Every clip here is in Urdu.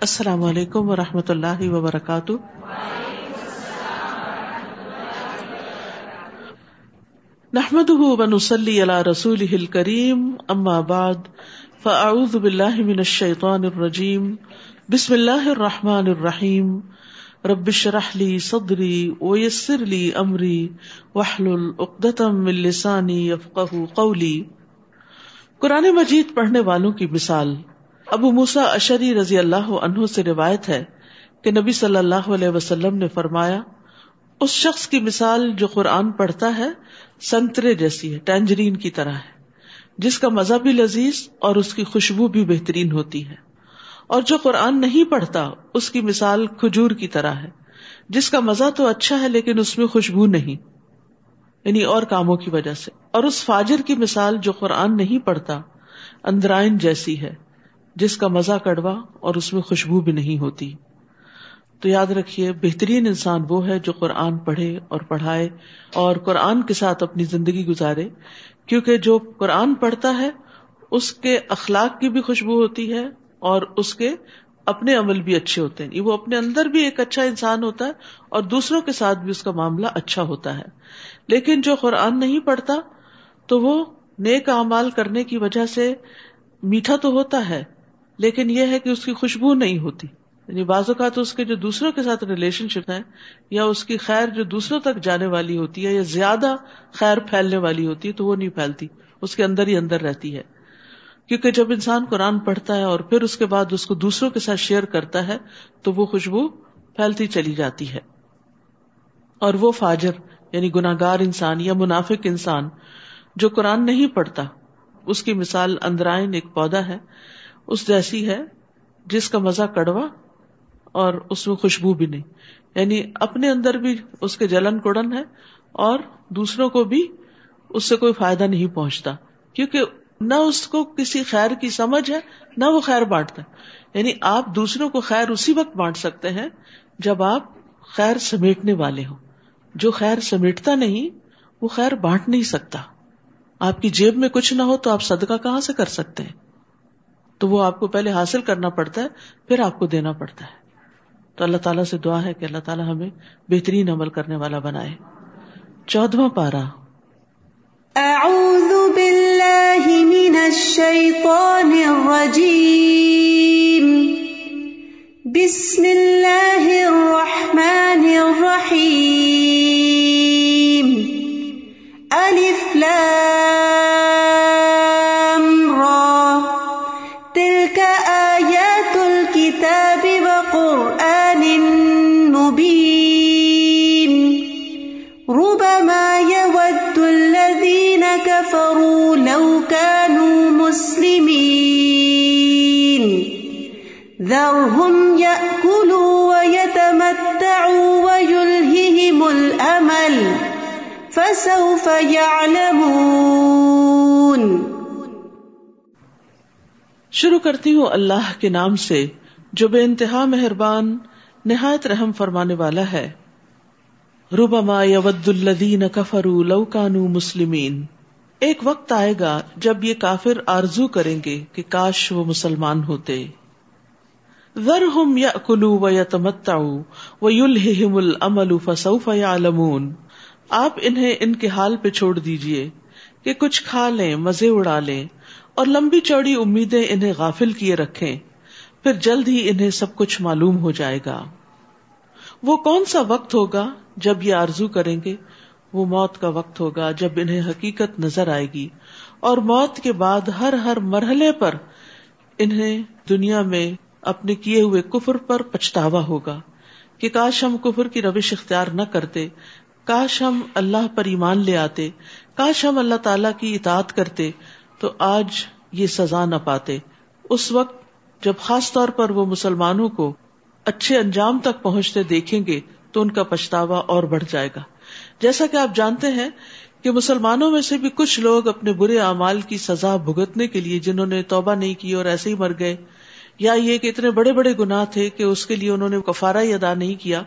السلام علیکم و رحمۃ اللہ وبرکاتہ۔ نحمد ونسلی علی رسول کریم اما بعد، فاعوذ باللہ من الشیطان الرجیم، بسم اللہ الرحمن الرحیم۔ ربش رحلی صدری ویسر لی امری وحلل اقدتم من لسانی یفقہ قولی۔ قرآن مجید پڑھنے والوں کی مثال۔ ابو موسا اشری رضی اللہ عنہ سے روایت ہے کہ نبی صلی اللہ علیہ وسلم نے فرمایا، اس شخص کی مثال جو قرآن پڑھتا ہے، سنترے جیسی ہے، ٹینجرین کی طرح ہے، جس کا مزہ بھی لذیذ اور اس کی خوشبو بھی بہترین ہوتی ہے۔ اور جو قرآن نہیں پڑھتا، اس کی مثال کھجور کی طرح ہے۔ جس کا مزہ تو اچھا ہے، لیکن اس میں خوشبو نہیں۔ یعنی اور کاموں کی وجہ سے۔ اور اس فاجر کی مثال جو قرآن نہیں پڑھتا، اندرائن جیسی ہے۔ جس کا مزہ کڑوا اور اس میں خوشبو بھی نہیں ہوتی۔ تو یاد رکھیے، بہترین انسان وہ ہے جو قرآن پڑھے اور پڑھائے اور قرآن کے ساتھ اپنی زندگی گزارے، کیونکہ جو قرآن پڑھتا ہے، اس کے اخلاق کی بھی خوشبو ہوتی ہے اور اس کے اپنے عمل بھی اچھے ہوتے ہیں۔ وہ اپنے اندر بھی ایک اچھا انسان ہوتا ہے اور دوسروں کے ساتھ بھی اس کا معاملہ اچھا ہوتا ہے۔ لیکن جو قرآن نہیں پڑھتا، تو وہ نیک اعمال کرنے کی وجہ سے میٹھا تو ہوتا ہے لیکن یہ ہے کہ اس کی خوشبو نہیں ہوتی۔ یعنی بعض اوقات اس کے جو دوسروں کے ساتھ ریلیشن شپ ہے یا اس کی خیر جو دوسروں تک جانے والی ہوتی ہے، یا زیادہ خیر پھیلنے والی ہوتی ہے، تو وہ نہیں پھیلتی۔ اس کے اندر ہی اندر رہتی ہے۔ کیونکہ جب انسان قرآن پڑھتا ہے اور پھر اس کے بعد اس کو دوسروں کے ساتھ شیئر کرتا ہے، تو وہ خوشبو پھیلتی چلی جاتی ہے۔ اور وہ فاجر یعنی گناگار انسان یا منافق انسان جو قرآن نہیں پڑھتا، اس کی مثال اندرائن ایک پودا ہے۔ اس جیسی ہے جس کا مزہ کڑوا اور اس میں خوشبو بھی نہیں۔ یعنی اپنے اندر بھی اس کے جلن کڑن ہے اور دوسروں کو بھی اس سے کوئی فائدہ نہیں پہنچتا۔ کیونکہ نہ اس کو کسی خیر کی سمجھ ہے، نہ وہ خیر بانٹتا یعنی آپ دوسروں کو خیر اسی وقت بانٹ سکتے ہیں جب آپ خیر سمیٹنے والے ہوں۔ جو خیر سمیٹتا نہیں، وہ خیر بانٹ نہیں سکتا۔ آپ کی جیب میں کچھ نہ ہو تو آپ صدقہ کہاں سے کر سکتے ہیں؟ تو وہ آپ کو پہلے حاصل کرنا پڑتا ہے، پھر آپ کو دینا پڑتا ہے۔ تو اللہ تعالیٰ سے دعا ہے کہ اللہ تعالیٰ ہمیں بہترین عمل کرنے والا بنائے۔ چودواں پارا اعوذ باللہ من الشیطان الرجیم۔ شروع ہوں اللہ کے نام سے جو بے انتہا مہربان، نہایت رحم فرمانے والا ہے۔ ربما یود الذین کفروا لو کانوا مسلمین۔ ایک وقت آئے گا جب یہ کافر آرزو کریں گے کہ کاش وہ مسلمان ہوتے۔ ذرہم یأکلوا ویتمتعوا ویلہہم الامل فسوف یعلمون۔ آپ انہیں ان کے حال پہ چھوڑ دیجیے کہ کچھ کھا لیں، مزے اڑا لیں۔ اور لمبی چوڑی امیدیں انہیں غافل کیے رکھیں، پھر جلد ہی انہیں سب کچھ معلوم ہو جائے گا۔ وہ کون سا وقت ہوگا جب یہ آرزو کریں گے؟ وہ موت کا وقت ہوگا جب انہیں حقیقت نظر آئے گی۔ اور موت کے بعد ہر ہر مرحلے پر انہیں دنیا میں اپنے کیے ہوئے کفر پر پچھتاوا ہوگا کہ کاش ہم کفر کی روش اختیار نہ کرتے، کاش ہم اللہ پر ایمان لے آتے، کاش ہم اللہ تعالی کی اطاعت کرتے تو آج یہ سزا نہ پاتے۔ اس وقت جب خاص طور پر وہ مسلمانوں کو اچھے انجام تک پہنچتے دیکھیں گے تو ان کا پچھتاوا اور بڑھ جائے گا۔ جیسا کہ آپ جانتے ہیں کہ مسلمانوں میں سے بھی کچھ لوگ اپنے برے اعمال کی سزا بھگتنے کے لیے جنہوں نے توبہ نہیں کی اور ایسے ہی مر گئے، یا یہ کہ اتنے بڑے بڑے گناہ تھے کہ اس کے لیے انہوں نے کفارہ ہی ادا نہیں کیا،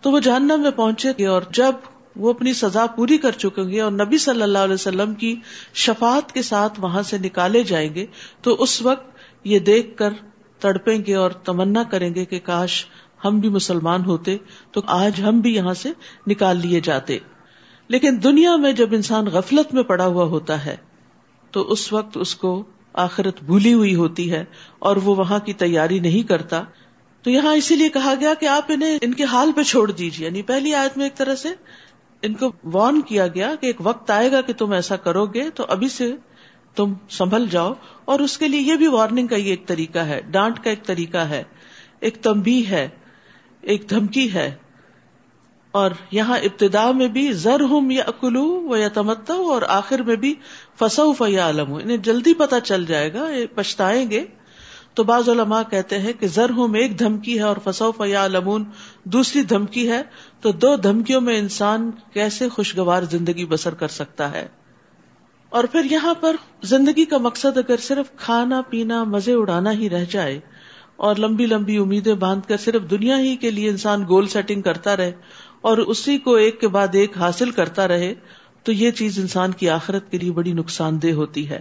تو وہ جہنم میں پہنچے گے اور جب وہ اپنی سزا پوری کر چکیں گے اور نبی صلی اللہ علیہ وسلم کی شفاعت کے ساتھ وہاں سے نکالے جائیں گے تو اس وقت یہ دیکھ کر تڑپیں گے اور تمنا کریں گے کہ کاش ہم بھی مسلمان ہوتے تو آج ہم بھی یہاں سے نکال لیے جاتے۔ لیکن دنیا میں جب انسان غفلت میں پڑا ہوا ہوتا ہے تو اس وقت اس کو آخرت بھولی ہوئی ہوتی ہے اور وہ وہاں کی تیاری نہیں کرتا۔ تو یہاں اسی لیے کہا گیا کہ آپ انہیں ان کے حال پہ چھوڑ دیجیے یعنی پہلی آیت میں ایک طرح سے ان کو وارن کیا گیا کہ ایک وقت آئے گا کہ تم ایسا کرو گے، تو ابھی سے تم سنبھل جاؤ۔ اور اس کے لیے یہ بھی وارننگ کا یہ ایک طریقہ ہے، ڈانٹ کا ایک طریقہ ہے۔ ایک تمبی ہے، ایک دھمکی ہے۔ اور یہاں ابتدا میں بھی زر ہوں یا اکلو و یا تمتا اور آخر میں بھی فسو فیا علم انہیں جلدی پتا چل جائے گا پچھتائیں گے۔ تو بعض علماء کہتے ہیں کہ زر ہوں ایک دھمکی ہے اور فسو فیا علمون دوسری دھمکی ہے، تو دو دھمکیوں میں انسان کیسے خوشگوار زندگی بسر کر سکتا ہے؟ اور پھر یہاں پر زندگی کا مقصد اگر صرف کھانا، پینا، مزے اڑانا ہی رہ جائے اور لمبی لمبی امیدیں باندھ کر صرف دنیا ہی کے لیے انسان گول سیٹنگ کرتا رہے اور اسی کو ایک کے بعد ایک حاصل کرتا رہے، تو یہ چیز انسان کی آخرت کے لیے بڑی نقصان دہ ہوتی ہے۔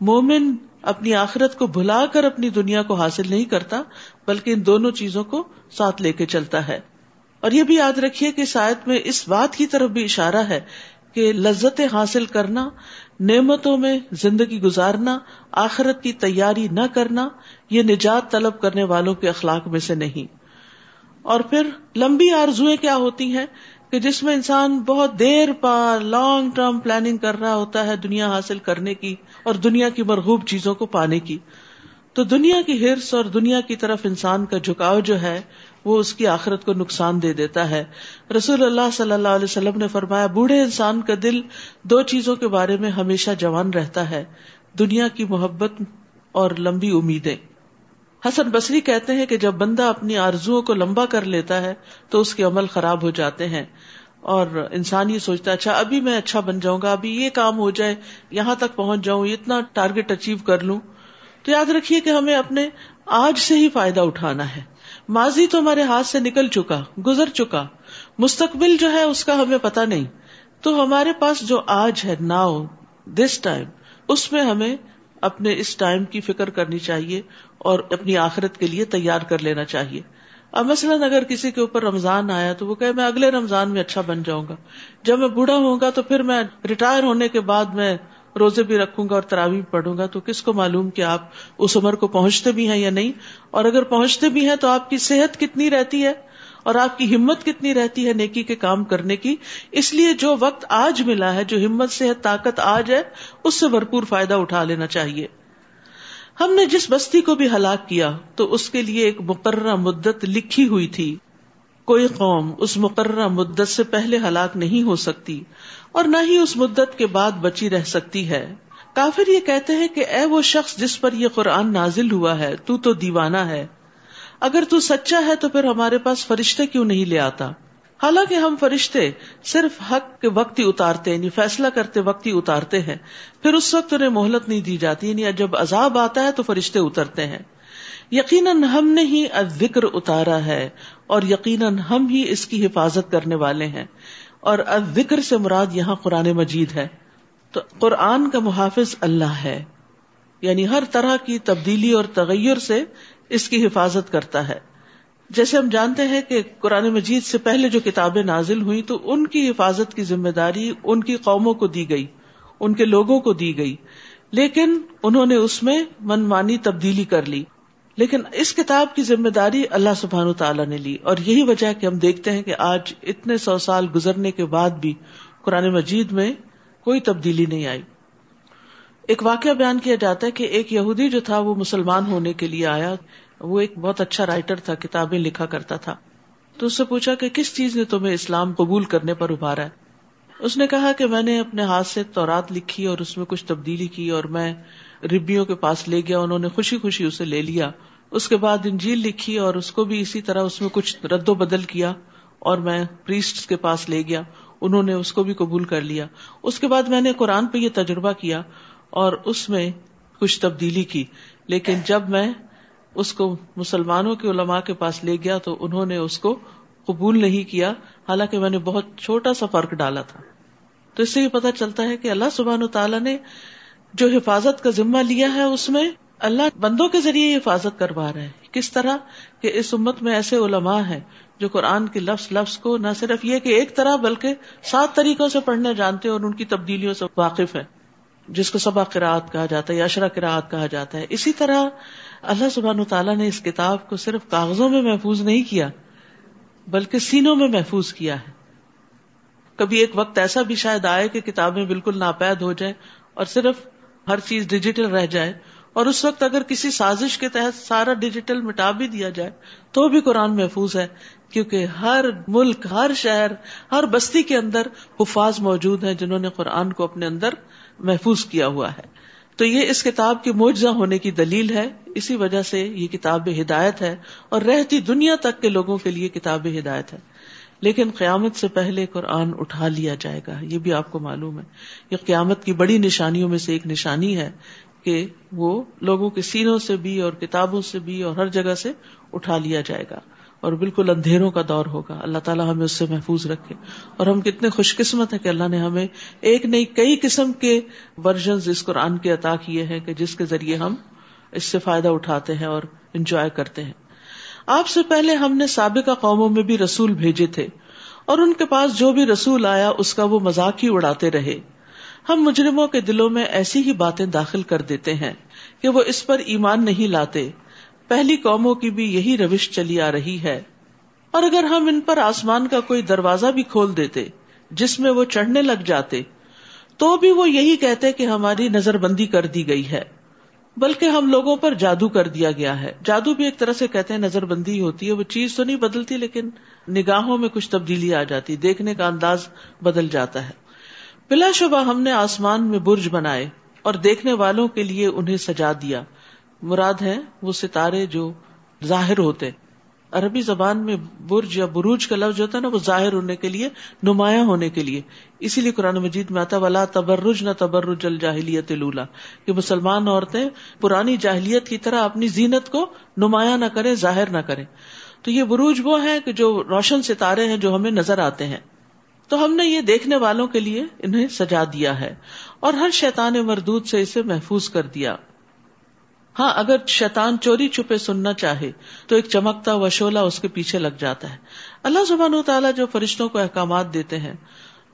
مومن اپنی آخرت کو بھلا کر اپنی دنیا کو حاصل نہیں کرتا، بلکہ ان دونوں چیزوں کو ساتھ لے کے چلتا ہے۔ اور یہ بھی یاد رکھیے کہ شاید میں اس بات کی طرف بھی اشارہ ہے کہ لذت حاصل کرنا، نعمتوں میں زندگی گزارنا، آخرت کی تیاری نہ کرنا، یہ نجات طلب کرنے والوں کے اخلاق میں سے نہیں۔ اور پھر لمبی آرزویں کیا ہوتی ہیں؟ کہ جس میں انسان بہت دیر پا لانگ ٹرم پلاننگ کر رہا ہوتا ہے دنیا حاصل کرنے کی اور دنیا کی مرغوب چیزوں کو پانے کی۔ تو دنیا کی ہرس اور دنیا کی طرف انسان کا جھکاؤ جو ہے، وہ اس کی آخرت کو نقصان دے دیتا ہے۔ رسول اللہ صلی اللہ علیہ وسلم نے فرمایا، بوڑھے انسان کا دل دو چیزوں کے بارے میں ہمیشہ جوان رہتا ہے، دنیا کی محبت اور لمبی امیدیں۔ حسن بصری کہتے ہیں کہ جب بندہ اپنی آرزو کو لمبا کر لیتا ہے تو اس کے عمل خراب ہو جاتے ہیں اور انسان یہ سوچتا ہے اچھا ابھی میں اچھا بن جاؤں گا، ابھی یہ کام ہو جائے، یہاں تک پہنچ جاؤں اتنا ٹارگیٹ اچیو کر لوں۔ تو یاد رکھیے کہ ہمیں اپنے آج سے ہی فائدہ اٹھانا ہے۔ ماضی تو ہمارے ہاتھ سے نکل چکا، گزر چکا۔ مستقبل جو ہے، اس کا ہمیں پتا نہیں۔ تو ہمارے پاس جو آج ہے ناؤ دس ٹائم اس میں ہمیں اپنے اس ٹائم کی فکر کرنی چاہیے۔ اور اپنی آخرت کے لیے تیار کر لینا چاہیے۔ اب مثلاً اگر کسی کے اوپر رمضان آیا تو وہ کہ میں اگلے رمضان میں اچھا بن جاؤں گا۔ جب میں بوڑھا ہوں گا تو پھر میں ریٹائر ہونے کے بعد میں روزے بھی رکھوں گا اور تراوی پڑھوں گا۔ تو کس کو معلوم کہ آپ اس عمر کو پہنچتے بھی ہیں یا نہیں؟ اور اگر پہنچتے بھی ہیں تو آپ کی صحت کتنی رہتی ہے؟ اور آپ کی ہمت کتنی رہتی ہے نیکی کے کام کرنے کی؟ اس لیے جو وقت آج ملا ہے، جو ہمت، صحت، طاقت آج ہے، اس سے بھرپور فائدہ اٹھا لینا چاہیے۔ ہم نے جس بستی کو بھی ہلاک کیا تو اس کے لیے ایک مقررہ مدت لکھی ہوئی تھی۔ کوئی قوم اس مقررہ مدت سے پہلے ہلاک نہیں ہو سکتی اور نہ ہی اس مدت کے بعد بچی رہ سکتی ہے۔ کافر یہ کہتے ہیں کہ اے وہ شخص جس پر یہ قرآن نازل ہوا ہے، تو تو دیوانہ ہے۔ اگر تو سچا ہے تو پھر ہمارے پاس فرشتے کیوں نہیں لے آتا؟ حالانکہ ہم فرشتے صرف حق کے وقت ہی اتارتے یعنی فیصلہ کرتے وقت ہی اتارتے ہیں۔ پھر اس وقت انہیں مہلت نہیں دی جاتی یعنی جب عذاب آتا ہے تو فرشتے اترتے ہیں۔ یقیناً ہم نے ہی ذکر اتارا ہے اور یقیناً ہم ہی اس کی حفاظت کرنے والے ہیں۔ اور ذکر سے مراد یہاں قرآن مجید ہے۔ تو قرآن کا محافظ اللہ ہے۔ یعنی ہر طرح کی تبدیلی اور تغیر سے اس کی حفاظت کرتا ہے۔ جیسے ہم جانتے ہیں کہ قرآن مجید سے پہلے جو کتابیں نازل ہوئی تو ان کی حفاظت کی ذمہ داری ان کی قوموں کو دی گئی، ان کے لوگوں کو دی گئی۔ لیکن انہوں نے اس میں من مانی تبدیلی کر لی۔ لیکن اس کتاب کی ذمہ داری اللہ سبحان تعالیٰ نے لی۔ اور یہی وجہ کہ ہم دیکھتے ہیں کہ آج اتنے سو سال گزرنے کے بعد بھی قرآن مجید میں کوئی تبدیلی نہیں آئی۔ ایک واقعہ بیان کیا جاتا ہے کہ ایک یہودی جو تھا وہ مسلمان ہونے کے لیے آیا۔ وہ ایک بہت اچھا رائٹر تھا، کتابیں لکھا کرتا تھا۔ تو اس سے پوچھا کہ کس چیز نے تمہیں اسلام قبول کرنے پر ابھارا ہے؟ اس نے کہا کہ میں نے اپنے ہاتھ سے تورات لکھی اور اس میں کچھ تبدیلی کی اور میں ربیوں کے پاس لے گیا، انہوں نے خوشی خوشی اسے لے لیا۔ اس کے بعد انجیل لکھی اور اس کو بھی اسی طرح اس میں کچھ رد و بدل کیا اور میں پریسٹ کے پاس لے گیا۔ انہوں نے اس کو بھی قبول کر لیا۔ اس کے بعد میں نے قرآن پہ یہ تجربہ کیا اور اس میں کچھ تبدیلی کی۔ لیکن جب میں اس کو مسلمانوں کے علماء کے پاس لے گیا تو انہوں نے اس کو قبول نہیں کیا۔ حالانکہ میں نے بہت چھوٹا سا فرق ڈالا تھا۔ تو اس سے یہ پتا چلتا ہے کہ اللہ سبحان و تعالیٰ نے جو حفاظت کا ذمہ لیا ہے اس میں اللہ بندوں کے ذریعے حفاظت کروا رہے ہیں۔ کس طرح کہ اس امت میں ایسے علماء ہیں جو قرآن کے لفظ لفظ کو نہ صرف یہ کہ ایک طرح بلکہ سات طریقوں سے پڑھنا جانتے ہیں اور ان کی تبدیلیوں سے واقف ہے جس کو سبا قرآت کہا جاتا ہے یا اشرا قرآت کہا جاتا ہے۔ اسی طرح اللہ سبحان تعالیٰ نے اس کتاب کو صرف کاغذوں میں محفوظ نہیں کیا، بلکہ سینوں میں محفوظ کیا ہے۔ کبھی ایک وقت ایسا بھی شاید آئے کہ کتابیں بالکل ناپید ہو جائیں اور صرف ہر چیز ڈیجیٹل رہ جائے، اور اس وقت اگر کسی سازش کے تحت سارا ڈیجیٹل مٹا بھی دیا جائے، تو بھی قرآن محفوظ ہے، کیونکہ ہر ملک، ہر شہر، ہر بستی کے اندر حفاظ موجود ہیں جنہوں نے قرآن کو اپنے اندر محفوظ کیا ہوا ہے۔ تو یہ اس کتاب کی موجزہ ہونے کی دلیل ہے۔ اسی وجہ سے یہ کتاب ہدایت ہے اور رہتی دنیا تک کے لوگوں کے لیے کتاب ہدایت ہے۔ لیکن قیامت سے پہلے قرآن اٹھا لیا جائے گا، یہ بھی آپ کو معلوم ہے۔ یہ قیامت کی بڑی نشانیوں میں سے ایک نشانی ہے کہ وہ لوگوں کے سینوں سے بھی اور کتابوں سے بھی اور ہر جگہ سے اٹھا لیا جائے گا۔ اور بالکل اندھیروں کا دور ہوگا۔ اللہ تعالیٰ ہمیں اس سے محفوظ رکھے۔ اور ہم کتنے خوش قسمت ہیں کہ اللہ نے ہمیں ایک نئی کئی قسم کے ورژن اس قرآن کے عطا کیے ہیں کہ جس کے ذریعے ہم اس سے فائدہ اٹھاتے ہیں اور انجوائے کرتے ہیں۔ آپ سے پہلے ہم نے سابقہ قوموں میں بھی رسول بھیجے تھے اور ان کے پاس جو بھی رسول آیا، اس کا وہ مذاق ہی اڑاتے رہے۔ ہم مجرموں کے دلوں میں ایسی ہی باتیں داخل کر دیتے ہیں کہ وہ اس پر ایمان نہیں لاتے۔ پہلی قوموں کی بھی یہی روش چلی آ رہی ہے۔ اور اگر ہم ان پر آسمان کا کوئی دروازہ بھی کھول دیتے، جس میں وہ چڑھنے لگ جاتے، تو بھی وہ یہی کہتے کہ ہماری نظر بندی کر دی گئی ہے۔ بلکہ ہم لوگوں پر جادو کر دیا گیا ہے۔ جادو بھی ایک طرح سے کہتے ہیں نظر بندی ہوتی ہے، وہ چیز تو نہیں بدلتی، لیکن نگاہوں میں کچھ تبدیلی آ جاتی، دیکھنے کا انداز بدل جاتا ہے۔ بلا شبہ ہم نے آسمان میں برج بنائے اور دیکھنے والوں کے لیے انہیں سجا دیا۔ مراد ہے وہ ستارے جو ظاہر ہوتے عربی زبان میں برج یا بروج کا لفظ ہوتا ہے نا، وہ ظاہر ہونے کے لیے، نمایاں ہونے کے لیے۔ اسی لیے قرآن مجید میں آتا ولا تبرج نہ تبرج الجاہلیت لولا کہ مسلمان عورتیں پرانی جاہلیت کی طرح اپنی زینت کو نمایاں نہ کرے ظاہر نہ کرے تو یہ بروج وہ ہیں کہ جو روشن ستارے ہیں جو ہمیں نظر آتے ہیں۔ تو ہم نے یہ دیکھنے والوں کے لیے انہیں سجا دیا ہے۔ اور ہر شیطان مردود سے اسے محفوظ کر دیا۔ ہاں اگر شیطان چوری چھپے سننا چاہے تو ایک چمکتا وشولا اس کے پیچھے لگ جاتا ہے۔ اللہ زبان و تعالیٰ جو فرشتوں کو احکامات دیتے ہیں،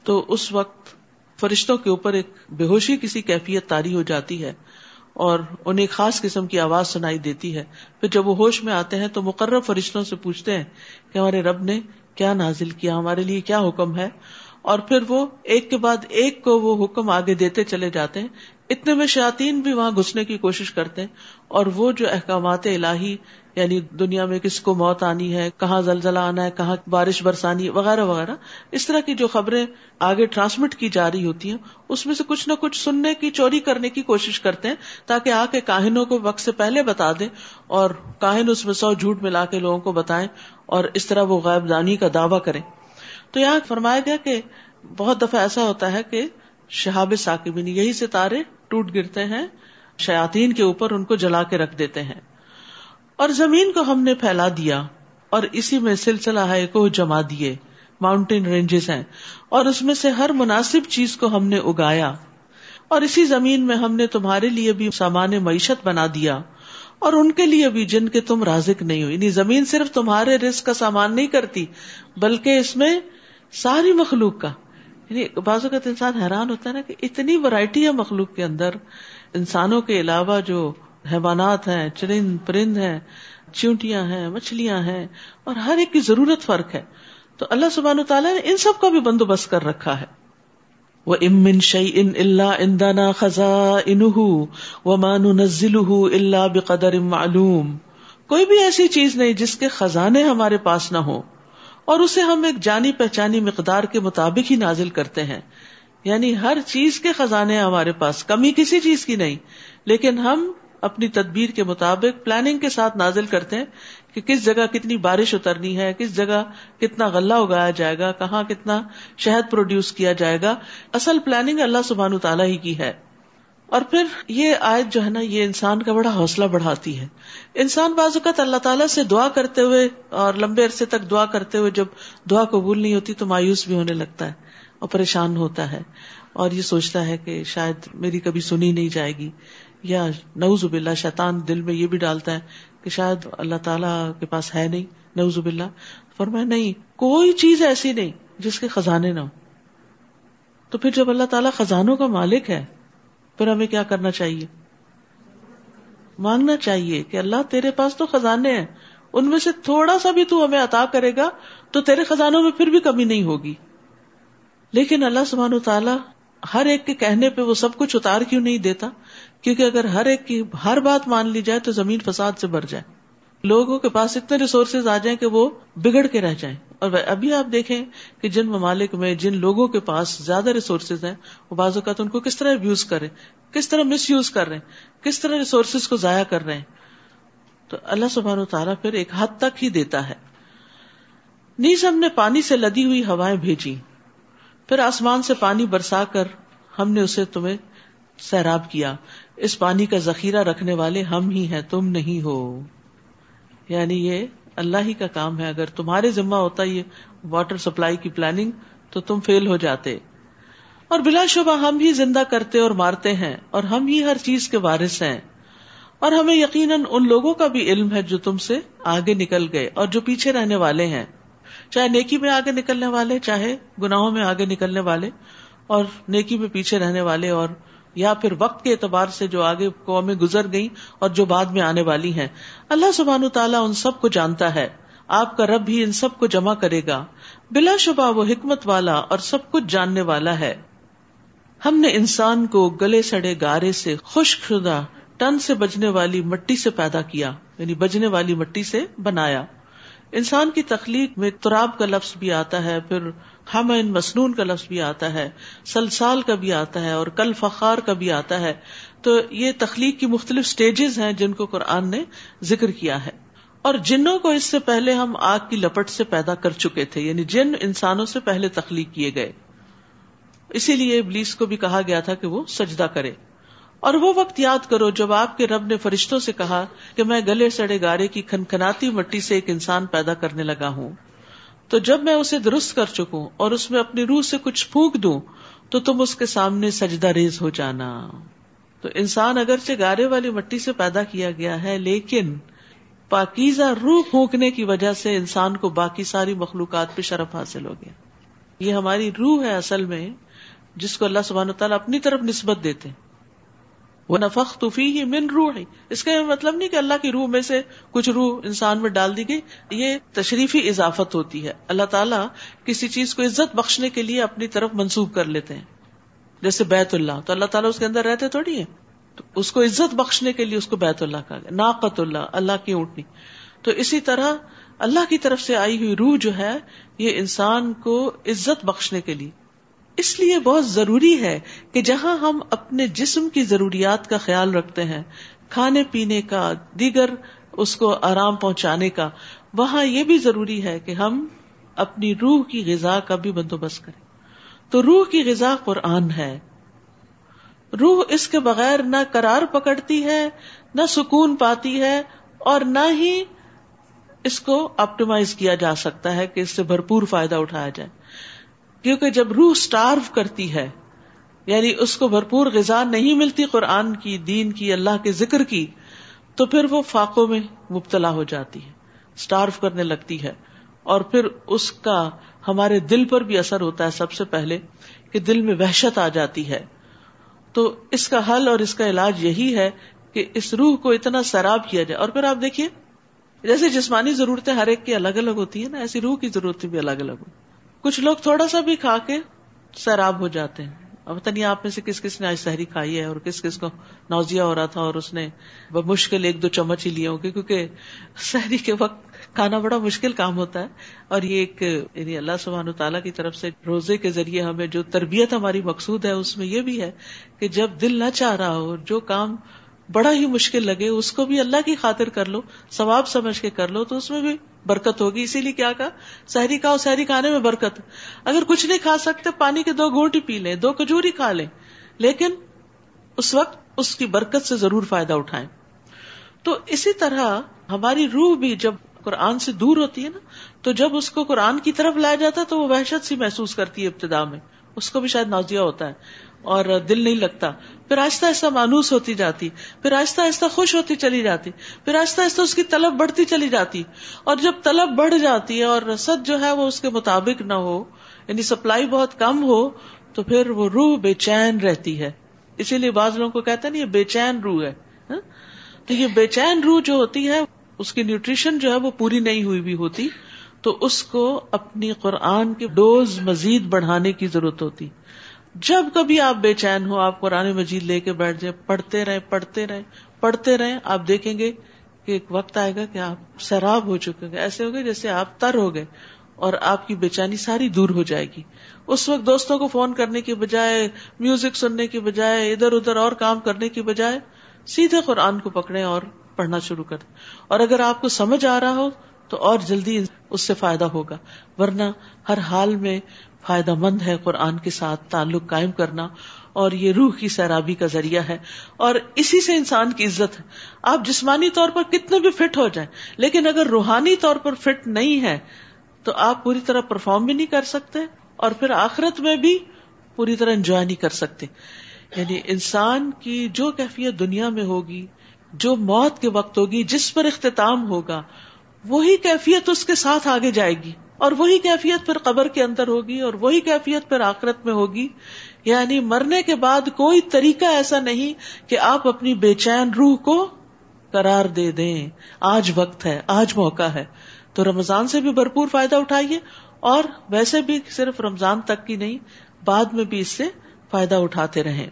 تو اس وقت فرشتوں کے اوپر ایک بے ہوشی کسی کیفیت تاری ہو جاتی ہے اور انہیں خاص قسم کی آواز سنائی دیتی ہے۔ پھر جب وہ ہوش میں آتے ہیں تو مقرر فرشتوں سے پوچھتے ہیں کہ ہمارے رب نے کیا نازل کیا، ہمارے لیے کیا حکم ہے؟ اور پھر وہ ایک کے بعد ایک کو وہ حکم آگے دیتے چلے جاتے ہیں اتنے میں شاطین بھی وہاں گھسنے کی کوشش کرتے ہیں اور وہ جو احکامات الہی یعنی دنیا میں کس کو موت آنی ہے، کہاں زلزلہ آنا ہے، کہاں بارش برسانی، وغیرہ وغیرہ، اس طرح کی جو خبریں آگے ٹرانسمٹ کی جا رہی ہوتی ہیں، اس میں سے کچھ نہ کچھ سننے کی، چوری کرنے کی کوشش کرتے ہیں تاکہ آ کے کاہنوں کو وقت سے پہلے بتا دیں اور کاہن اس میں سو جھوٹ ملا کے لوگوں کو بتائیں اور اس طرح وہ غائب دانی کا دعوی کریں۔ تو یہاں فرمایا گیا کہ بہت دفعہ ایسا ہوتا ہے کہ شہاب ثاقبین، یہی ستارے ٹوٹ گرتے ہیں شیاتین کے اوپر ان کو جلا کے رکھ دیتے ہیں۔ اور زمین کو ہم نے پھیلا دیا، اور اسی میں سلسلہ ہے کو جما دیے ماؤنٹین رینجز ہیں۔ اور اس میں سے ہر مناسب چیز کو ہم نے اگایا۔ اور اسی زمین میں ہم نے تمہارے لیے بھی سامان معیشت بنا دیا۔ اور ان کے لیے بھی جن کے تم رازق نہیں ہو۔ یعنی زمین صرف تمہارے رزق کا سامان نہیں کرتی، بلکہ اس میں ساری مخلوق کا۔ یعنی بعض اوقات انسان حیران ہوتا ہے نا کہ اتنی ورائٹی ہے مخلوق کے اندر۔ انسانوں کے علاوہ جو حیوانات ہیں، چرند، پرند ہیں چونٹیاں ہیں، مچھلیاں ہیں، اور ہر ایک کی ضرورت فرق ہے۔ تو اللہ سبحان تعالیٰ نے ان سب کا بھی بندوبست کر رکھا ہے۔ وہ امن شعی ان اللہ اندانا خزا ان و مان نزل اللہ بقدر معلوم۔ کوئی بھی ایسی چیز نہیں جس کے خزانے ہمارے پاس نہ ہوں۔ اور اسے ہم ایک جانی پہچانی مقدار کے مطابق ہی نازل کرتے ہیں۔ یعنی ہر چیز کے خزانے ہمارے پاس، کمی کسی چیز کی نہیں، لیکن ہم اپنی تدبیر کے مطابق پلاننگ کے ساتھ نازل کرتے ہیں کہ کس جگہ کتنی بارش اترنی ہے، کس جگہ کتنا غلہ اگایا جائے گا، کہاں کتنا شہد پروڈیوس کیا جائے گا۔ اصل پلاننگ اللہ سبحان تعالیٰ ہی کی ہے۔ اور پھر یہ آیت جو ہے نا، یہ انسان کا بڑا حوصلہ بڑھاتی ہے۔ انسان بعض اوقات اللہ تعالیٰ سے دعا کرتے ہوئے اور لمبے عرصے تک دعا کرتے ہوئے جب دعا قبول نہیں ہوتی تو مایوس بھی ہونے لگتا ہے اور پریشان ہوتا ہے۔ اور یہ سوچتا ہے کہ شاید میری کبھی سنی نہیں جائے گی یا نوز باللہ شیطان دل میں یہ بھی ڈالتا ہے کہ شاید اللہ تعالیٰ کے پاس ہے نہیں نوز باللہ۔ فرمایا، نہیں، کوئی چیز ایسی نہیں جس کے خزانے نہ ہو تو پھر جب اللہ تعالیٰ خزانوں کا مالک ہے پھر ہمیں کیا کرنا چاہیے؟ مانگنا چاہیے کہ اللہ تیرے پاس تو خزانے ہیں، ان میں سے تھوڑا سا بھی تو ہمیں عطا کرے گا، تو تیرے خزانوں میں پھر بھی کمی نہیں ہوگی۔ لیکن اللہ سبحان و تعالیٰ ہر ایک کے کہنے پہ وہ سب کچھ اتار کیوں نہیں دیتا؟ کیونکہ اگر ہر ایک کی ہر بات مان لی جائے تو زمین فساد سے بھر جائے۔ لوگوں کے پاس اتنے ریسورسز آ جائیں کہ وہ بگڑ کے رہ جائیں۔ اور ابھی آپ دیکھیں کہ جن ممالک میں جن لوگوں کے پاس زیادہ ریسورسز ہیں، وہ بعض اوقات ان کو کس طرح ابیوز کرے کس طرح مس یوز کر رہے ہیں، کس طرح ریسورسز کو ضائع کر رہے ہیں۔ تو اللہ سبحان و تعالیٰ پھر ایک حد تک ہی دیتا ہے۔ نیز ہم نے پانی سے لدی ہوئی ہوائیں بھیجی۔ پھر آسمان سے پانی برسا کر ہم نے اسے تمہیں سیراب کیا۔ اس پانی کا ذخیرہ رکھنے والے ہم ہی ہیں، تم نہیں ہو۔ یعنی یہ اللہ ہی کا کام ہے۔ اگر تمہارے ذمہ ہوتا یہ واٹر سپلائی کی پلاننگ تو تم فیل ہو جاتے۔ اور بلا شبہ ہم ہی زندہ کرتے اور مارتے ہیں، اور ہم ہی ہر چیز کے وارث ہیں۔ اور ہمیں یقیناً ان لوگوں کا بھی علم ہے جو تم سے آگے نکل گئے اور جو پیچھے رہنے والے ہیں۔ چاہے نیکی میں آگے نکلنے والے، چاہے گناہوں میں آگے نکلنے والے اور نیکی میں پیچھے رہنے والے اور یا پھر وقت کے اعتبار سے جو آگے قومیں گزر گئی اور جو بعد میں آنے والی ہیں۔ اللہ سبحان تعالیٰ ان سب کو جانتا ہے۔ آپ کا رب بھی ان سب کو جمع کرے گا۔ بلا شبہ وہ حکمت والا اور سب کچھ جاننے والا ہے۔ ہم نے انسان کو گلے سڑے گارے سے خشک شدہ ٹن سے بجنے والی مٹی سے پیدا کیا یعنی بجنے والی مٹی سے بنایا۔ انسان کی تخلیق میں تراب کا لفظ بھی آتا ہے، پھر ہم ان مسنون کا لفظ بھی آتا ہے، سلسال کا بھی آتا ہے اور کل فخار کا بھی آتا ہے۔ تو یہ تخلیق کی مختلف سٹیجز ہیں جن کو قرآن نے ذکر کیا ہے۔ اور جنوں کو اس سے پہلے ہم آگ کی لپٹ سے پیدا کر چکے تھے یعنی جن انسانوں سے پہلے تخلیق کیے گئے۔ اسی لیے ابلیس کو بھی کہا گیا تھا کہ وہ سجدہ کرے۔ اور وہ وقت یاد کرو جب آپ کے رب نے فرشتوں سے کہا کہ میں گلے سڑے گارے کی کھنکھناتی مٹی سے ایک انسان پیدا کرنے لگا ہوں۔ تو جب میں اسے درست کر چکوں اور اس میں اپنی روح سے کچھ پھونک دوں، تو تم اس کے سامنے سجدہ ریز ہو جانا۔ تو انسان اگرچہ گارے والی مٹی سے پیدا کیا گیا ہے، لیکن پاکیزہ روح پھونکنے کی وجہ سے انسان کو باقی ساری مخلوقات پہ شرف حاصل ہو گیا۔ یہ ہماری روح ہے اصل میں، جس کو اللہ سبحانہ تعالیٰ اپنی طرف نسبت دیتے ہیں۔ وہ نفق توفی ہی من روح اس کا مطلب نہیں کہ اللہ کی روح میں سے کچھ روح انسان میں ڈال دی گئی، یہ تشریفی اضافت ہوتی ہے۔ اللہ تعالیٰ کسی چیز کو عزت بخشنے کے لیے اپنی طرف منسوب کر لیتے ہیں۔ جیسے بیت اللہ، تو اللہ تعالیٰ اس کے اندر رہتے تھوڑی ہے تو اس کو عزت بخشنے کے لیے اس کو بیت اللہ کہا گیا۔ ناقت اللہ اللہ کی اونٹنی۔ تو اسی طرح اللہ کی طرف سے آئی ہوئی روح جو ہے، یہ انسان کو عزت بخشنے کے لیے۔ اس لیے بہت ضروری ہے کہ جہاں ہم اپنے جسم کی ضروریات کا خیال رکھتے ہیں، کھانے پینے کا، دیگر اس کو آرام پہنچانے کا، وہاں یہ بھی ضروری ہے کہ ہم اپنی روح کی غذا کا بھی بندوبست کریں۔ تو روح کی غذا قرآن ہے۔ روح اس کے بغیر نہ کرار پکڑتی ہے، نہ سکون پاتی ہے اور نہ ہی اس کو آپٹیمائز کیا جا سکتا ہے کہ اس سے بھرپور فائدہ اٹھایا جائے۔ کیونکہ جب روح اسٹارو کرتی ہے یعنی اس کو بھرپور غذا نہیں ملتی قرآن کی، دین کی، اللہ کے ذکر کی، تو پھر وہ فاقوں میں مبتلا ہو جاتی ہے اسٹارو کرنے لگتی ہے۔ اور پھر اس کا ہمارے دل پر بھی اثر ہوتا ہے سب سے پہلے کہ دل میں وحشت آ جاتی ہے۔ تو اس کا حل اور اس کا علاج یہی ہے کہ اس روح کو اتنا سیراب کیا جائے۔ اور پھر آپ دیکھیے، جیسے جسمانی ضرورتیں ہر ایک کی الگ الگ ہوتی ہیں نا، ایسی روح کی ضرورتیں بھی الگ الگ ہوتی کچھ لوگ تھوڑا سا بھی کھا کے سیراب ہو جاتے ہیں۔ اب پتہ نہیں آپ میں سے کس کس نے آج سہری کھائی ہے اور کس کس کو نوزیا ہو رہا تھا اور اس نے مشکل ایک دو چمچ ہی لیے ہوں گے، کیونکہ سہری کے وقت کھانا بڑا مشکل کام ہوتا ہے۔ اور یہ ایک یعنی اللہ سبحانہ تعالیٰ کی طرف سے روزے کے ذریعے ہمیں جو تربیت ہماری مقصود ہے، اس میں یہ بھی ہے کہ جب دل نہ چاہ رہا ہو، جو کام بڑا ہی مشکل لگے، اس کو بھی اللہ کی خاطر کر لو، ثواب سمجھ کے کر لو، تو اس میں بھی برکت ہوگی۔ اسی لیے کیا کہا؟ سحری کھاؤ، سحری کھانے میں برکت۔ اگر کچھ نہیں کھا سکتے، پانی کے دو گھونٹ پی لیں، دو کجوری کھا لیں۔ لیکن اس وقت اس کی برکت سے ضرور فائدہ اٹھائیں۔ تو اسی طرح ہماری روح بھی جب قرآن سے دور ہوتی ہے نا، تو جب اس کو قرآن کی طرف لایا جاتا ہے، تو وہ وحشت سی محسوس کرتی ہے ابتدا میں۔ اس کو بھی شاید نوزیا ہوتا ہے اور دل نہیں لگتا۔ پھر آہستہ آہستہ مانوس ہوتی جاتی، پھر آہستہ آہستہ خوش ہوتی چلی جاتی، پھر آہستہ آہستہ اس کی طلب بڑھتی چلی جاتی۔ اور جب طلب بڑھ جاتی ہے اور رسد جو ہے وہ اس کے مطابق نہ ہو یعنی سپلائی بہت کم ہو، تو پھر وہ روح بے چین رہتی ہے۔ اسی لیے بعض لوگوں کو کہتے ہیں یہ بے چین روح ہے۔ ہاں؟ تو یہ بے چین روح جو ہوتی ہے، اس کی نیوٹریشن جو ہے وہ پوری نہیں ہوئی بھی ہوتی، تو اس کو اپنی قرآن کی ڈوز مزید بڑھانے کی ضرورت ہوتی۔ جب کبھی آپ بے چین ہو، آپ قرآن مجید لے کے بیٹھ جائیں، پڑھتے رہے پڑھتے رہے پڑھتے رہے آپ دیکھیں گے کہ ایک وقت آئے گا کہ آپ سیراب ہو چکے گے ایسے ہو گئے جیسے آپ تر ہو گئے اور آپ کی بے چینی ساری دور ہو جائے گی۔ اس وقت دوستوں کو فون کرنے کی بجائے، میوزک سننے کی بجائے، ادھر ادھر اور کام کرنے کی بجائے سیدھے قرآن کو پکڑے اور پڑھنا شروع کر دیں اور اگر آپ کو سمجھ آ رہا ہو تو اور جلدی اس سے فائدہ ہوگا۔ ورنہ ہر حال میں فائدہ مند ہے قرآن کے ساتھ تعلق قائم کرنا اور یہ روح کی سیرابی کا ذریعہ ہے اور اسی سے انسان کی عزت ہے۔ آپ جسمانی طور پر کتنے بھی فٹ ہو جائیں، لیکن اگر روحانی طور پر فٹ نہیں ہے، تو آپ پوری طرح پرفارم بھی نہیں کر سکتے اور پھر آخرت میں بھی پوری طرح انجوائے نہیں کر سکتے۔ یعنی انسان کی جو کیفیت دنیا میں ہوگی، جو موت کے وقت ہوگی، جس پر اختتام ہوگا، وہی کیفیت اس کے ساتھ آگے جائے گی۔ اور وہی کیفیت پھر قبر کے اندر ہوگی اور وہی کیفیت پھر آخرت میں ہوگی۔ یعنی مرنے کے بعد کوئی طریقہ ایسا نہیں کہ آپ اپنی بے چین روح کو قرار دے دیں۔ آج وقت ہے، آج موقع ہے۔ تو رمضان سے بھی بھرپور فائدہ اٹھائیے۔ اور ویسے بھی صرف رمضان تک کی نہیں، بعد میں بھی اس سے فائدہ اٹھاتے رہیں۔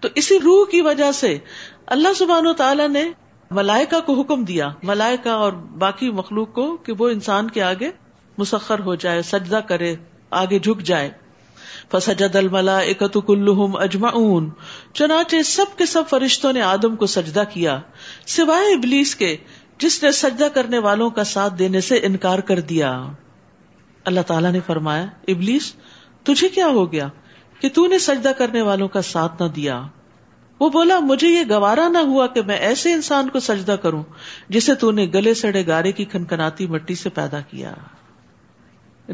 تو اسی روح کی وجہ سے اللہ سبحان و تعالی نے ملائکا کو حکم دیا ملائکا اور باقی مخلوق کو کہ وہ انسان کے آگے مسخر ہو جائے، سجدہ کرے، آگے جھک جائے۔ فسجد الملا اکت کلحم اجما چنانچہ سب کے سب فرشتوں نے آدم کو سجدہ کیا، سوائے ابلیس کے، جس نے سجدہ کرنے والوں کا ساتھ دینے سے انکار کر دیا۔ اللہ تعالیٰ نے فرمایا، ابلیس، تجھے کیا ہو گیا کہ تو نے سجدہ کرنے والوں کا ساتھ نہ دیا۔ وہ بولا، مجھے یہ گوارا نہ ہوا کہ میں ایسے انسان کو سجدہ کروں جسے تو نے گلے سڑے گارے کی کھنکناتی مٹی سے پیدا کیا۔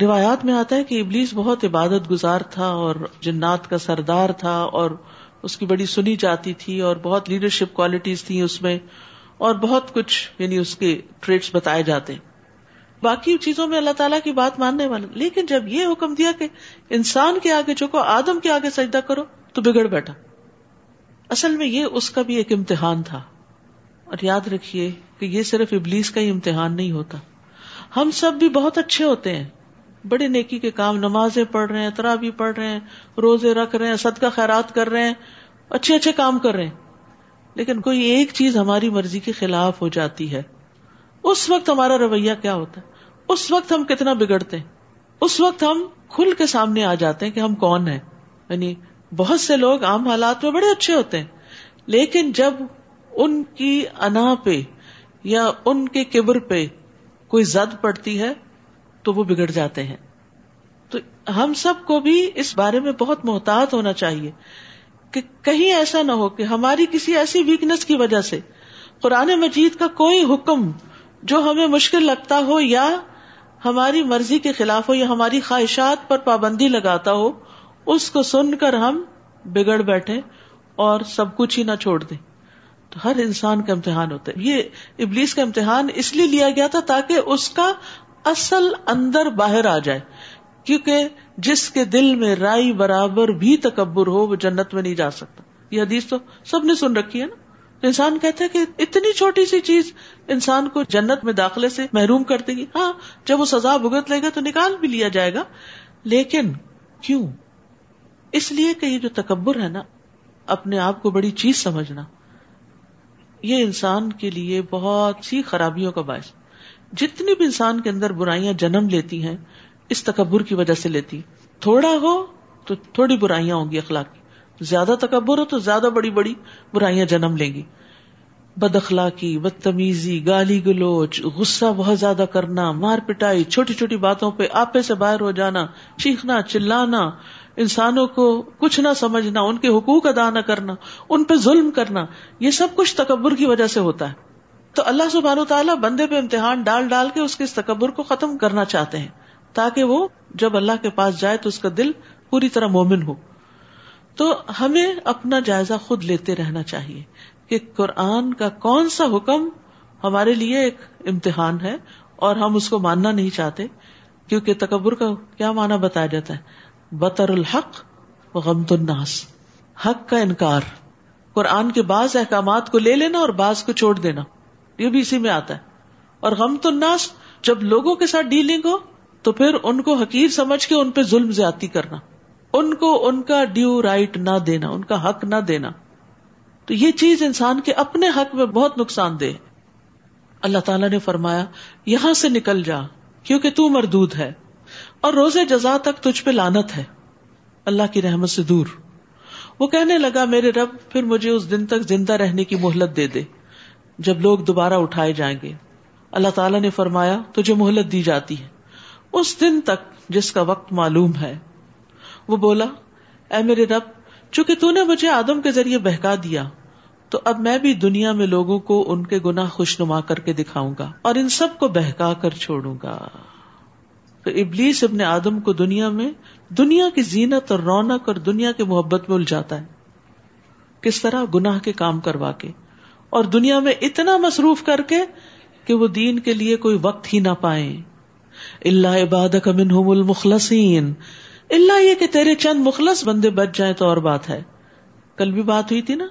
روایات میں آتا ہے کہ ابلیس بہت عبادت گزار تھا اور جنات کا سردار تھا اور اس کی بڑی سنی جاتی تھی اور بہت لیڈرشپ کوالٹیز تھی اس میں اور بہت کچھ یعنی اس کے ٹریٹس بتائے جاتے۔ باقی چیزوں میں اللہ تعالیٰ کی بات ماننے والا لیکن جب یہ حکم دیا کہ انسان کے آگے چکو آدم کے آگے سجدہ کرو، تو بگڑ بیٹھا۔ اصل میں یہ اس کا بھی ایک امتحان تھا۔ اور یاد رکھیے کہ یہ صرف ابلیس کا ہی امتحان نہیں ہوتا۔ ہم سب بھی بہت اچھے ہوتے ہیں۔ بڑے نیکی کے کام، نمازیں پڑھ رہے ہیں ترا بھی پڑھ رہے ہیں، روزے رکھ رہے ہیں، صدقہ خیرات کر رہے ہیں، اچھے اچھے کام کر رہے ہیں۔ لیکن کوئی ایک چیز ہماری مرضی کے خلاف ہو جاتی ہے۔ اس وقت ہمارا رویہ کیا ہوتا ہے؟ اس وقت ہم کتنا بگڑتے ہیں؟ اس وقت ہم کھل کے سامنے آ جاتے ہیں کہ ہم کون ہیں؟ یعنی بہت سے لوگ عام حالات میں بڑے اچھے ہوتے ہیں، لیکن جب ان کی انا پہ یا ان کے کبر پہ کوئی زد پڑتی ہے، تو وہ بگڑ جاتے ہیں۔ تو ہم سب کو بھی اس بارے میں بہت محتاط ہونا چاہیے کہ کہیں ایسا نہ ہو کہ ہماری کسی ایسی ویکنیس کی وجہ سے قرآن مجید کا کوئی حکم جو ہمیں مشکل لگتا ہو یا ہماری مرضی کے خلاف ہو یا ہماری خواہشات پر پابندی لگاتا ہو اس کو سن کر ہم بگڑ بیٹھے اور سب کچھ ہی نہ چھوڑ دیں۔ تو ہر انسان کا امتحان ہوتا ہے۔ یہ ابلیس کا امتحان اس لیے لیا گیا تھا تاکہ اس کا اصل اندر باہر آ جائے۔ کیونکہ جس کے دل میں رائی برابر بھی تکبر ہو، وہ جنت میں نہیں جا سکتا۔ یہ حدیث تو سب نے سن رکھی ہے نا۔ انسان کہتے کہ اتنی چھوٹی سی چیز انسان کو جنت میں داخلے سے محروم کر دے گی۔ ہاں جب وہ سزا بھگت لے گا تو نکال بھی لیا جائے گا۔ لیکن کیوں؟ اس لیے کہ یہ جو تکبر ہے نا، اپنے آپ کو بڑی چیز سمجھنا، یہ انسان کے لیے بہت سی خرابیوں کا باعث۔ جتنی بھی انسان کے اندر برائیاں جنم لیتی ہیں، اس تکبر کی وجہ سے لیتی۔ تھوڑا ہو تو تھوڑی برائیاں ہوں گی اخلاق کی زیادہ تکبر ہو تو زیادہ بڑی بڑی برائیاں جنم لیں گی۔ بد اخلاقی، بدتمیزی، گالی گلوچ، غصہ بہت زیادہ کرنا، مار پٹائی، چھوٹی چھوٹی باتوں پہ آپے سے باہر ہو جانا، چیخنا، چلانا انسانوں کو کچھ نہ سمجھنا، ان کے حقوق ادا نہ کرنا، ان پہ ظلم کرنا، یہ سب کچھ تکبر کی وجہ سے ہوتا ہے۔ تو اللہ سبحان و تعالیٰ بندے پہ امتحان ڈال ڈال کے اس کے اس تکبر کو ختم کرنا چاہتے ہیں، تاکہ وہ جب اللہ کے پاس جائے تو اس کا دل پوری طرح مومن ہو۔ تو ہمیں اپنا جائزہ خود لیتے رہنا چاہیے کہ قرآن کا کون سا حکم ہمارے لیے ایک امتحان ہے اور ہم اس کو ماننا نہیں چاہتے، کیونکہ تکبر کا کیا مانا بتایا جاتا ہے؟ بطر الحق غمت الناس۔ حق کا انکار۔ قرآن کے بعض احکامات کو لے لینا اور بعض کو چھوڑ دینا۔ یہ بھی اسی میں آتا ہے۔ اور غمت الناس، جب لوگوں کے ساتھ ڈیلنگ ہو، تو پھر ان کو حقیر سمجھ کے ان پہ ظلم زیادتی کرنا۔ ان کو ان کا ڈیو رائٹ نہ دینا، ان کا حق نہ دینا۔ تو یہ چیز انسان کے اپنے حق میں بہت نقصان دہ اللہ تعالیٰ نے فرمایا، یہاں سے نکل جا، کیونکہ تو مردود ہے۔ اور روز جزا تک تجھ پہ لانت ہے۔ اللہ کی رحمت سے دور۔ وہ کہنے لگا، میرے رب، پھر مجھے اس دن تک زندہ رہنے کی مہلت دے دے، جب لوگ دوبارہ اٹھائے جائیں گے۔ اللہ تعالیٰ نے فرمایا، تجھے مہلت دی جاتی ہے۔ اس دن تک جس کا وقت معلوم ہے۔ وہ بولا، اے میرے رب، چونکہ تو نے مجھے آدم کے ذریعے بہکا دیا، تو اب میں بھی دنیا میں لوگوں کو ان کے گناہ خوش نما کر کے دکھاؤں گا اور ان سب کو بہکا کر چھوڑوں گا۔ تو ابلیس ابن آدم کو دنیا میں دنیا کی زینت اور رونق اور دنیا کی محبت میں الجھاتا ہے۔ کس طرح؟ گناہ کے کام کروا کے۔ اور دنیا میں اتنا مصروف کر کے کہ وہ دین کے لیے کوئی وقت ہی نہ پائے۔ اللہ عباد منہم المخلصین اللہ یہ کہ تیرے چند مخلص بندے بچ جائیں تو اور بات ہے۔ کل بھی بات ہوئی تھی نا؟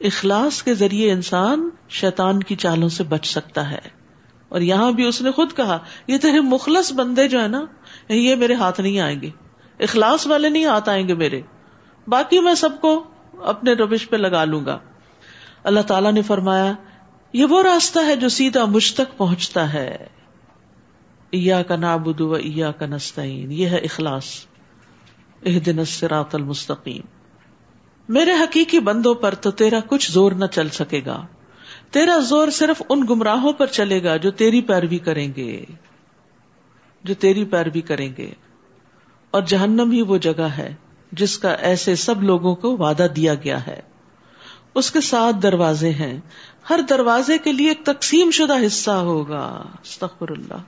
اخلاص کے ذریعے انسان شیطان کی چالوں سے بچ سکتا ہے۔ اور یہاں بھی اس نے خود کہا، یہ تیرے مخلص بندے جو ہے نا، یہ میرے ہاتھ نہیں آئیں گے۔ اخلاص والے نہیں ہاتھ آئیں گے میرے۔ باقی میں سب کو اپنے روش پہ لگا لوں گا۔ اللہ تعالیٰ نے فرمایا، یہ وہ راستہ ہے جو سیدھا مجھ تک پہنچتا ہے۔ ایا کا نابود و ایا کا نستعین۔ یہ ہے اخلاص۔ اح دن الصراط المستقیم۔ میرے حقیقی بندوں پر تو تیرا کچھ زور نہ چل سکے گا۔ تیرا زور صرف ان گمراہوں پر چلے گا جو تیری پیروی کریں گے، جو تیری پیروی کریں گے۔ اور جہنم ہی وہ جگہ ہے جس کا ایسے سب لوگوں کو وعدہ دیا گیا ہے۔ اس کے ساتھ دروازے ہیں۔ ہر دروازے کے لیے ایک تقسیم شدہ حصہ ہوگا۔ استغفر اللہ۔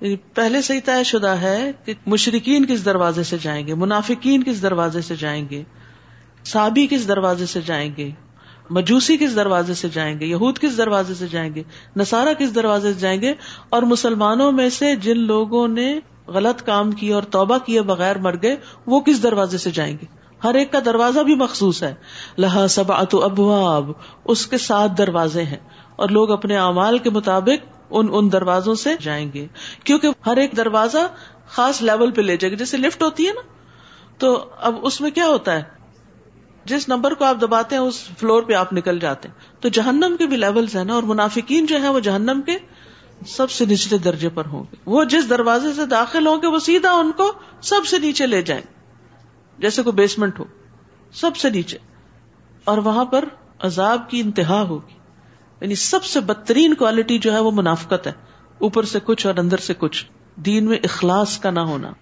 یعنی پہلے سے ہی طے شدہ ہے کہ مشرقین کس دروازے سے جائیں گے، منافقین کس دروازے سے جائیں گے سابی کس دروازے سے جائیں گے۔ مجوسی کس دروازے سے جائیں گے؟ یہود کس دروازے سے جائیں گے؟ نسارا کس دروازے سے جائیں گے؟ اور مسلمانوں میں سے جن لوگوں نے غلط کام کیا اور توبہ کیے بغیر مر گئے، وہ کس دروازے سے جائیں گے؟ ہر ایک کا دروازہ بھی مخصوص ہے۔ لہا سب ابواب، اس کے سات دروازے ہیں۔ اور لوگ اپنے اعمال کے مطابق ان ان دروازوں سے جائیں گے۔ کیونکہ ہر ایک دروازہ خاص لیول پہ لے جائے گا۔ جیسے لفٹ ہوتی ہے نا، تو اب اس میں کیا ہوتا ہے؟ جس نمبر کو آپ دباتے ہیں، اس فلور پہ آپ نکل جاتے ہیں۔ تو جہنم کے بھی لیول ہیں نا، اور منافقین جو ہے وہ جہنم کے سب سے نچلے درجے پر ہوں گے۔ وہ جس دروازے سے داخل ہوں گے، وہ سیدھا ان کو سب سے نیچے لے جائیں۔ جیسے کوئی بیسمنٹ ہو، سب سے نیچے۔ اور وہاں پر عذاب کی انتہا ہوگی۔ یعنی سب سے بدترین کوالٹی جو ہے، وہ منافقت ہے۔ اوپر سے کچھ اور اندر سے کچھ۔ دین میں اخلاص کا نہ ہونا۔